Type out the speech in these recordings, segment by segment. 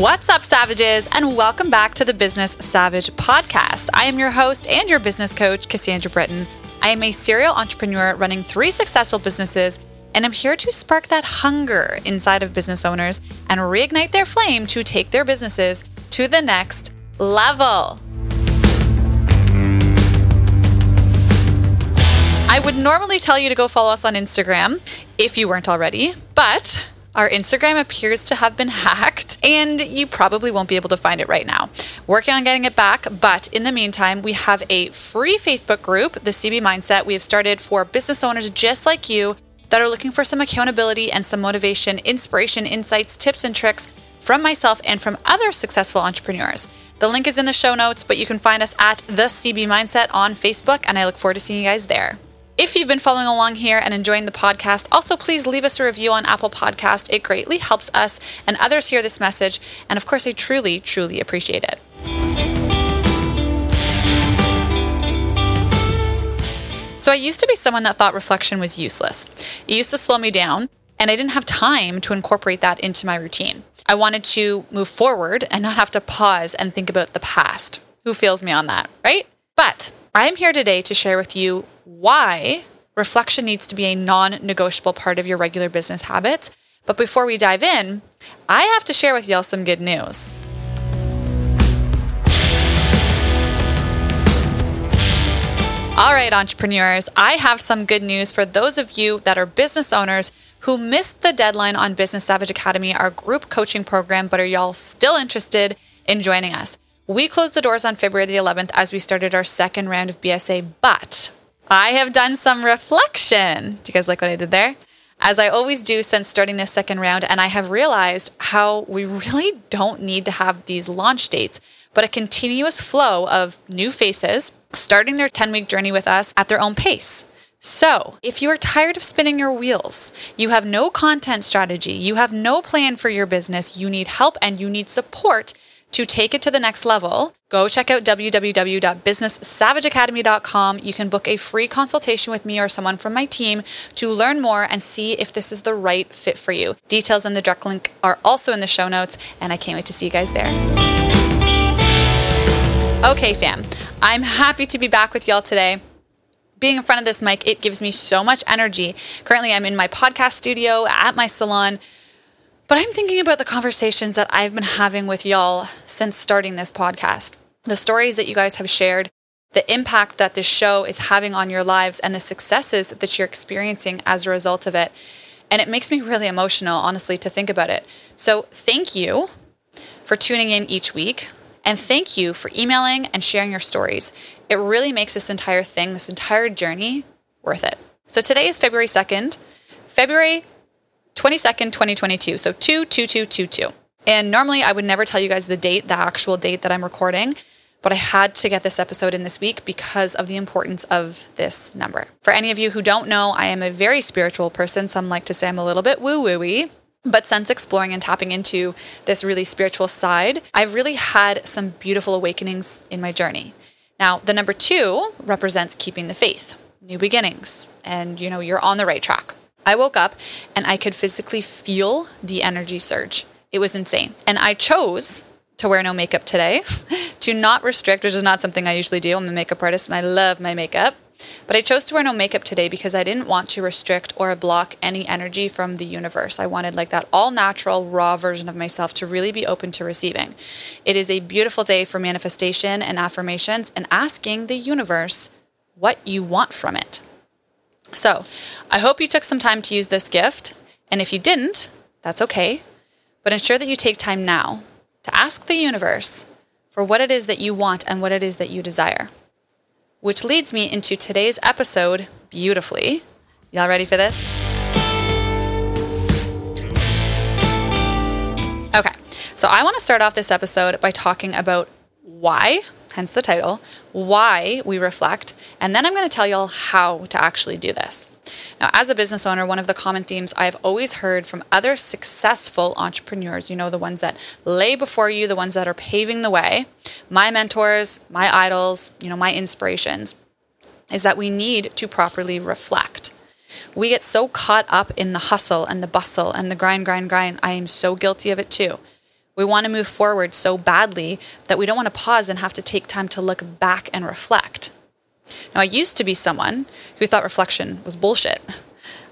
What's up, Savages, and welcome back to the Business Savage podcast. I am your host and your business coach, Cassandra Britton. I am a serial entrepreneur running three successful businesses, and I'm here to spark that hunger inside of business owners and reignite their flame to take their businesses to the next level. I would normally tell you to go follow us on Instagram if you weren't already, but our Instagram appears to have been hacked, and you probably won't be able to find it right now. Working on getting it back, but in the meantime, we have a free Facebook group, the CB Mindset, we have started for business owners just like you that are looking for some accountability and some motivation, inspiration, insights, tips, and tricks from myself and from other successful entrepreneurs. The link is in the show notes, but you can find us at the CB Mindset on Facebook, and I look forward to seeing you guys there. If you've been following along here and enjoying the podcast, also please leave us a review on Apple Podcast. It greatly helps us and others hear this message, and of course, I truly, truly appreciate it. So I used to be someone that thought reflection was useless. It used to slow me down, and I didn't have time to incorporate that into my routine. I wanted to move forward and not have to pause and think about the past. Who feels me on that, right? But I'm here today to share with you why reflection needs to be a non negotiable part of your regular business habits. But before we dive in, I have to share with y'all some good news. All right, entrepreneurs, I have some good news for those of you that are business owners who missed the deadline on Business Savage Academy, our group coaching program, but are y'all still interested in joining us? We closed the doors on February the 11th as we started our second round of BSA, but I have done some reflection. Do you guys like what I did there? As I always do since starting this second round, and I have realized how we really don't need to have these launch dates, but a continuous flow of new faces starting their 10 week journey with us at their own pace. So, if you are tired of spinning your wheels, you have no content strategy, you have no plan for your business, you need help and you need support to take it to the next level, go check out www.businesssavageacademy.com. You can book a free consultation with me or someone from my team to learn more and see if this is the right fit for you. Details in the direct link are also in the show notes, and I can't wait to see you guys there. Okay, fam, I'm happy to be back with y'all today being in front of this mic, it gives me so much energy. Currently, I'm in my podcast studio at my salon but I'm thinking about the conversations that I've been having with y'all since starting this podcast, the stories that you guys have shared, the impact that this show is having on your lives, and the successes that you're experiencing as a result of it. And it makes me really emotional, honestly, to think about it. So thank you for tuning in each week. And thank you for emailing and sharing your stories. It really makes this entire thing, this entire journey, worth it. So today is February 2nd. February 22nd, 2022. So 22222. And normally I would never tell you guys the date, the actual date that I'm recording, but I had to get this episode in this week because of the importance of this number. For any of you who don't know, I am a very spiritual person. Some like to say I'm a little bit woo wooey. But since exploring and tapping into this really spiritual side, I've really had some beautiful awakenings in my journey. Now, the number two represents keeping the faith, new beginnings, and you know, you're on the right track. I woke up and I could physically feel the energy surge. It was insane. And I chose to wear no makeup today, to not restrict, which is not something I usually do. I'm a makeup artist and I love my makeup. But I chose to wear no makeup today because I didn't want to restrict or block any energy from the universe. I wanted like that all natural, raw version of myself to really be open to receiving. It is a beautiful day for manifestation and affirmations and asking the universe what you want from it. So I hope you took some time to use this gift. And if you didn't, that's okay. But ensure that you take time now to ask the universe for what it is that you want and what it is that you desire. Which leads me into today's episode beautifully. Y'all ready for this? Okay, so I want to start off this episode by talking about why, hence the title, why we reflect, and then I'm going to tell y'all how to actually do this. Now, as a business owner, one of the common themes I've always heard from other successful entrepreneurs, you know, the ones that lay before you, the ones that are paving the way, my mentors, my idols, you know, my inspirations, is that we need to properly reflect. We get so caught up in the hustle and the bustle and the grind, grind, grind. I am so guilty of it too We want to move forward so badly that we don't want to pause and have to take time to look back and reflect. Now, I used to be someone who thought reflection was bullshit.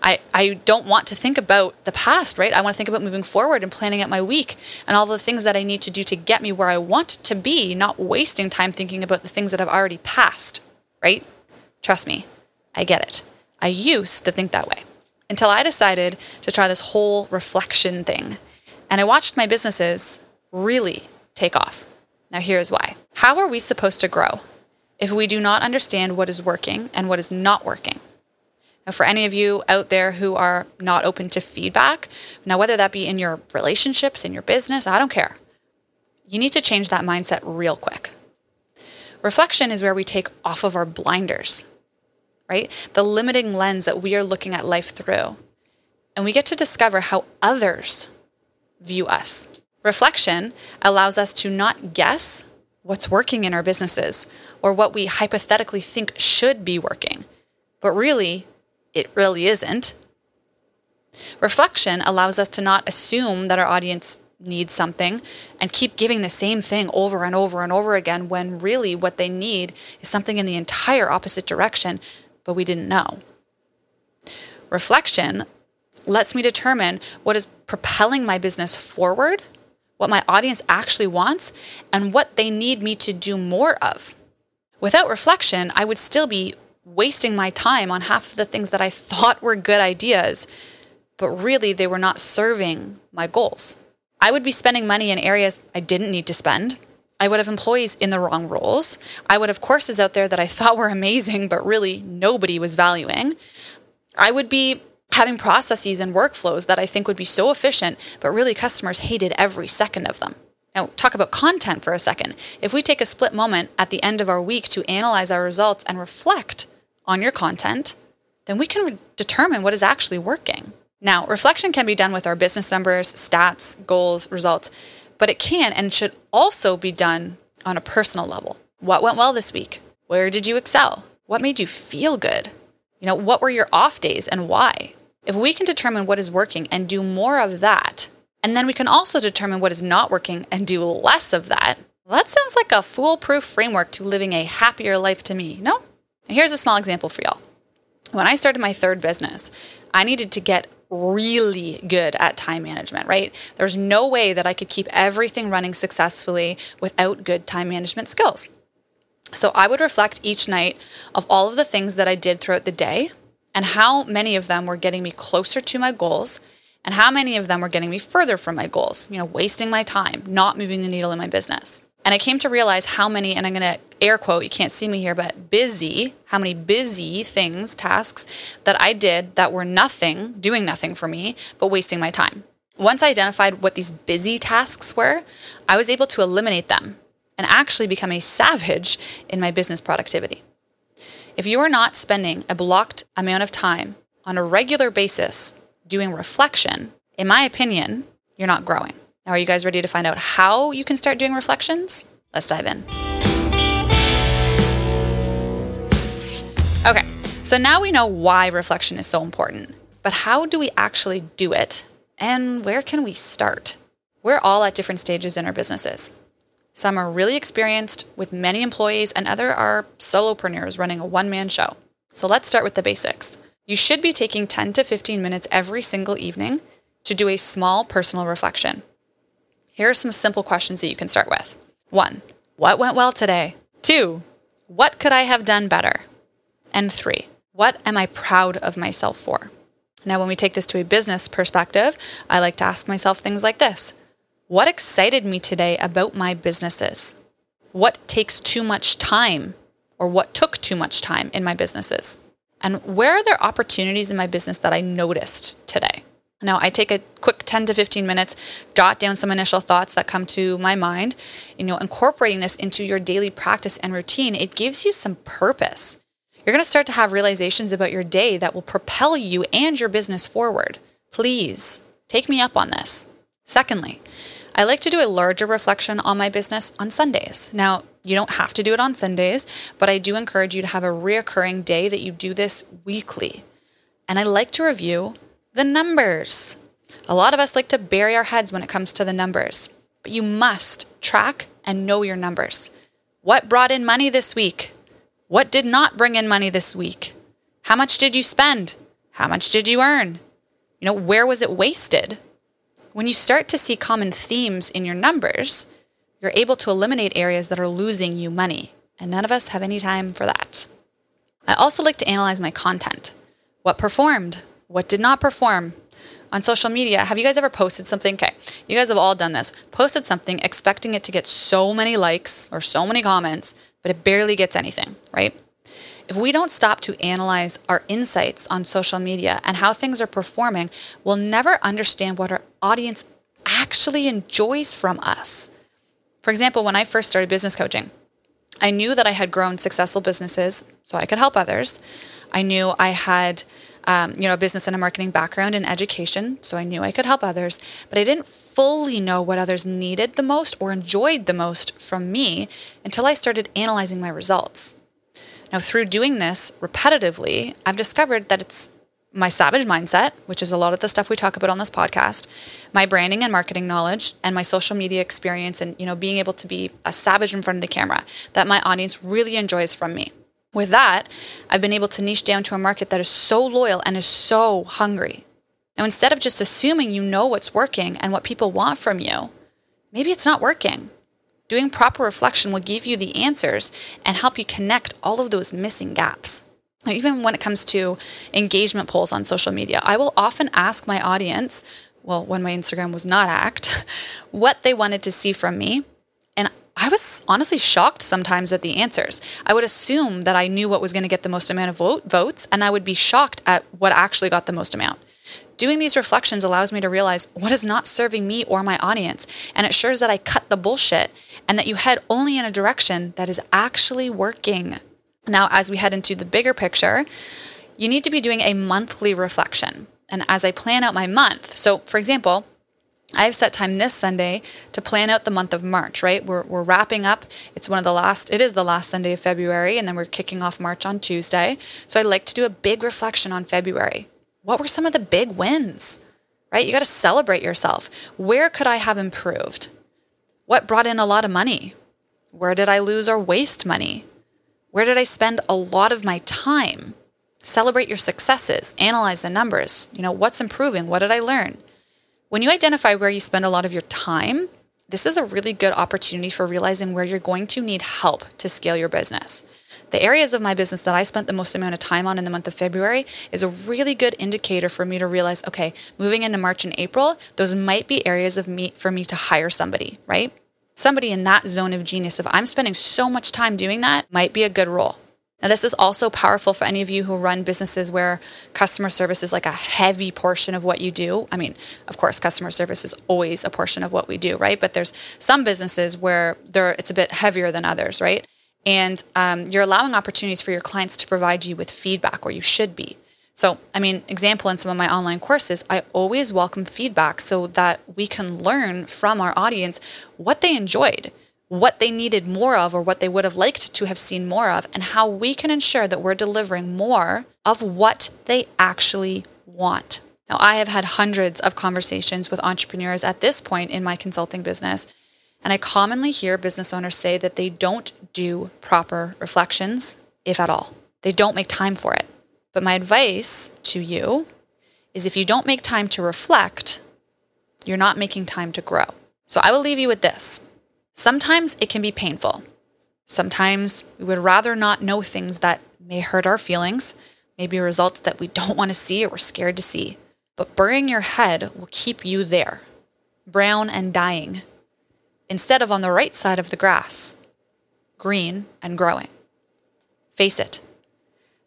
I, I don't want to think about the past, right? I want to think about moving forward and planning out my week and all the things that I need to do to get me where I want to be, not wasting time thinking about the things that I've already passed, right? Trust me, I get it. I used to think that way until I decided to try this whole reflection thing. And I watched my businesses really take off. Now, here's why. How are we supposed to grow if we do not understand what is working and what is not working? Now, for any of you out there who are not open to feedback, now whether that be in your relationships, in your business, I don't care. You need to change that mindset real quick. Reflection is where we take off of our blinders, right? The limiting lens that we are looking at life through. And we get to discover how others view us. Reflection allows us to not guess what's working in our businesses or what we hypothetically think should be working, but really it really isn't. Reflection allows us to not assume that our audience needs something and keep giving the same thing over and over and over again when really what they need is something in the entire opposite direction, but we didn't know. Reflection lets me determine what is propelling my business forward, what my audience actually wants, and what they need me to do more of. Without reflection, I would still be wasting my time on half of the things that I thought were good ideas, but really they were not serving my goals. I would be spending money in areas I didn't need to spend. I would have employees in the wrong roles. I would have courses out there that I thought were amazing, but really nobody was valuing. I would be having processes and workflows that I think would be so efficient, but really customers hated every second of them. Now, talk about content for a second. If we take a split moment at the end of our week to analyze our results and reflect on your content, then we can re- determine what is actually working. Now, reflection can be done with our business numbers, stats, goals, results, but it can and should also be done on a personal level. What went well this week? Where did you excel? What made you feel good? You know, what were your off days and why? If we can determine what is working and do more of that, and then we can also determine what is not working and do less of that, that sounds like a foolproof framework to living a happier life to me, no? Here's a small example for y'all. When I started my third business, I needed to get really good at time management, right? There's no way that I could keep everything running successfully without good time management skills. So I would reflect each night of all of the things that I did throughout the day and how many of them were getting me closer to my goals and how many of them were getting me further from my goals, you know, wasting my time, not moving the needle in my business. And I came to realize how many, and I'm going to air quote, you can't see me here, but busy, how many busy things, tasks that I did that were nothing, doing nothing for me, but wasting my time. Once I identified what these busy tasks were, I was able to eliminate them and actually become a savage in my business productivity. If you are not spending a blocked amount of time on a regular basis doing reflection, in my opinion, you're not growing. Now, are you guys ready to find out how you can start doing reflections? Let's dive in. Okay, so now we know why reflection is so important, but how do we actually do it? And where can we start? We're all at different stages in our businesses. Some are really experienced with many employees, and other are solopreneurs running a one man show. So let's start with the basics. You should be taking 10 to 15 minutes every single evening to do a small personal reflection. Here are some simple questions that you can start with. One, what went well today? Two, what could I have done better? And three, what am I proud of myself for? Now, when we take this to a business perspective, I like to ask myself things like this What excited me today about my businesses? What takes too much time or what took too much time in my businesses? And where are there opportunities in my business that I noticed today? Now, I take a quick 10 to 15 minutes, jot down some initial thoughts that come to my mind. You know, incorporating this into your daily practice and routine, it gives you some purpose. You're going to start to have realizations about your day that will propel you and your business forward. Please take me up on this. Secondly, I like to do a larger reflection on my business on Sundays. Now, you don't have to do it on Sundays, but I do encourage you to have a reoccurring day that you do this weekly. And I like to review the numbers. A lot of us like to bury our heads when it comes to the numbers. but you must track and know your numbers. What brought in money this week? What did not bring in money this week? How much did you spend? How much did you earn? You know, where was it wasted? When you start to see common themes in your numbers, you're able to eliminate areas that are losing you money. And none of us have any time for that. I also like to analyze my content. What performed? What did not perform? On social media, have you guys ever posted something? Okay, you guys have all done this. Posted something expecting it to get so many likes or so many comments, but it barely gets anything, right? If we don't stop to analyze our insights on social media and how things are performing, we'll never understand what our audience actually enjoys from us. For example, when I first started business coaching, I knew that I had grown successful businesses so I could help others. I knew I had um, you know, a business and a marketing background in education, so I knew I could help others, but I didn't fully know what others needed the most or enjoyed the most from me until I started analyzing my results. Now, through doing this repetitively, I've discovered that it's my savage mindset, which is a lot of the stuff we talk about on this podcast, my branding and marketing knowledge, and my social media experience and, you know, being able to be a savage in front of the camera that my audience really enjoys from me. With that, I've been able to niche down to a market that is so loyal and is so hungry. Now, instead of just assuming you know what's working and what people want from you, maybe it's not working. Doing proper reflection will give you the answers and help you connect all of those missing gaps. Even when it comes to engagement polls on social media, I will often ask my audience, well, when my Instagram was not hacked, what they wanted to see from me. And I was honestly shocked sometimes at the answers. I would assume that I knew what was going to get the most amount of vote, votes, and I would be shocked at what actually got the most amount. Doing these reflections allows me to realize what is not serving me or my audience, and ensures that I cut the bullshit and that you head only in a direction that is actually working. Now, as we head into the bigger picture, you need to be doing a monthly reflection. And as I plan out my month, so for example, I have set time this Sunday to plan out the month of March, right? We're, we're wrapping up. It's one of the last, it is the last Sunday of February, and then we're kicking off March on Tuesday. So I'd like to do a big reflection on February. What were some of the big wins, right? You got to celebrate yourself. Where could I have improved? What brought in a lot of money? Where did I lose or waste money? Where did I spend a lot of my time? Celebrate your successes, analyze the numbers. You know, what's improving? What did I learn? When you identify where you spend a lot of your time, this is a really good opportunity for realizing where you're going to need help to scale your business. The areas of my business that I spent the most amount of time on in the month of February is a really good indicator for me to realize okay, moving into March and April, those might be areas of me for me to hire somebody, right? somebody in that zone of genius, if I'm spending so much time doing that, might be a good role. Now, this is also powerful for any of you who run businesses where customer service is like a heavy portion of what you do. I mean, of course, customer service is always a portion of what we do, right? But there's some businesses where there it's a bit heavier than others, right? And um, you're allowing opportunities for your clients to provide you with feedback, or you should be. So, I mean, example in some of my online courses, I always welcome feedback so that we can learn from our audience what they enjoyed, what they needed more of, or what they would have liked to have seen more of, and how we can ensure that we're delivering more of what they actually want. Now, I have had hundreds of conversations with entrepreneurs at this point in my consulting business, and I commonly hear business owners say that they don't do proper reflections, if at all. They don't make time for it. But my advice to you is if you don't make time to reflect, you're not making time to grow. So I will leave you with this. Sometimes it can be painful. Sometimes we would rather not know things that may hurt our feelings, maybe results that we don't want to see or we're scared to see. But burying your head will keep you there, brown and dying, instead of on the right side of the grass, green and growing. Face it,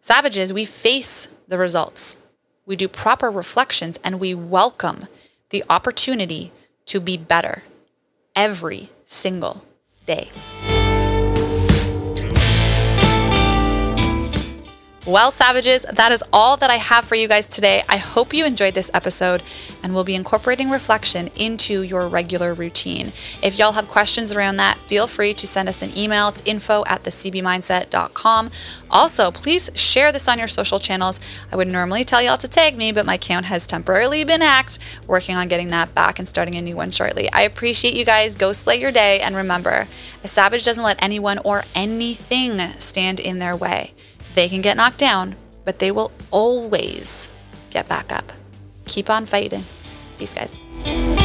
Savages, we face the results. We do proper reflections and we welcome the opportunity to be better every single day. Well, Savages, that is all that I have for you guys today. I hope you enjoyed this episode and we'll be incorporating reflection into your regular routine. If y'all have questions around that, feel free to send us an email to info at thecbmindset.com. Also, please share this on your social channels. I would normally tell y'all to tag me, but my account has temporarily been hacked. Working on getting that back and starting a new one shortly. I appreciate you guys. Go slay your day. And remember, a savage doesn't let anyone or anything stand in their way. They can get knocked down, but they will always get back up. Keep on fighting. Peace, guys.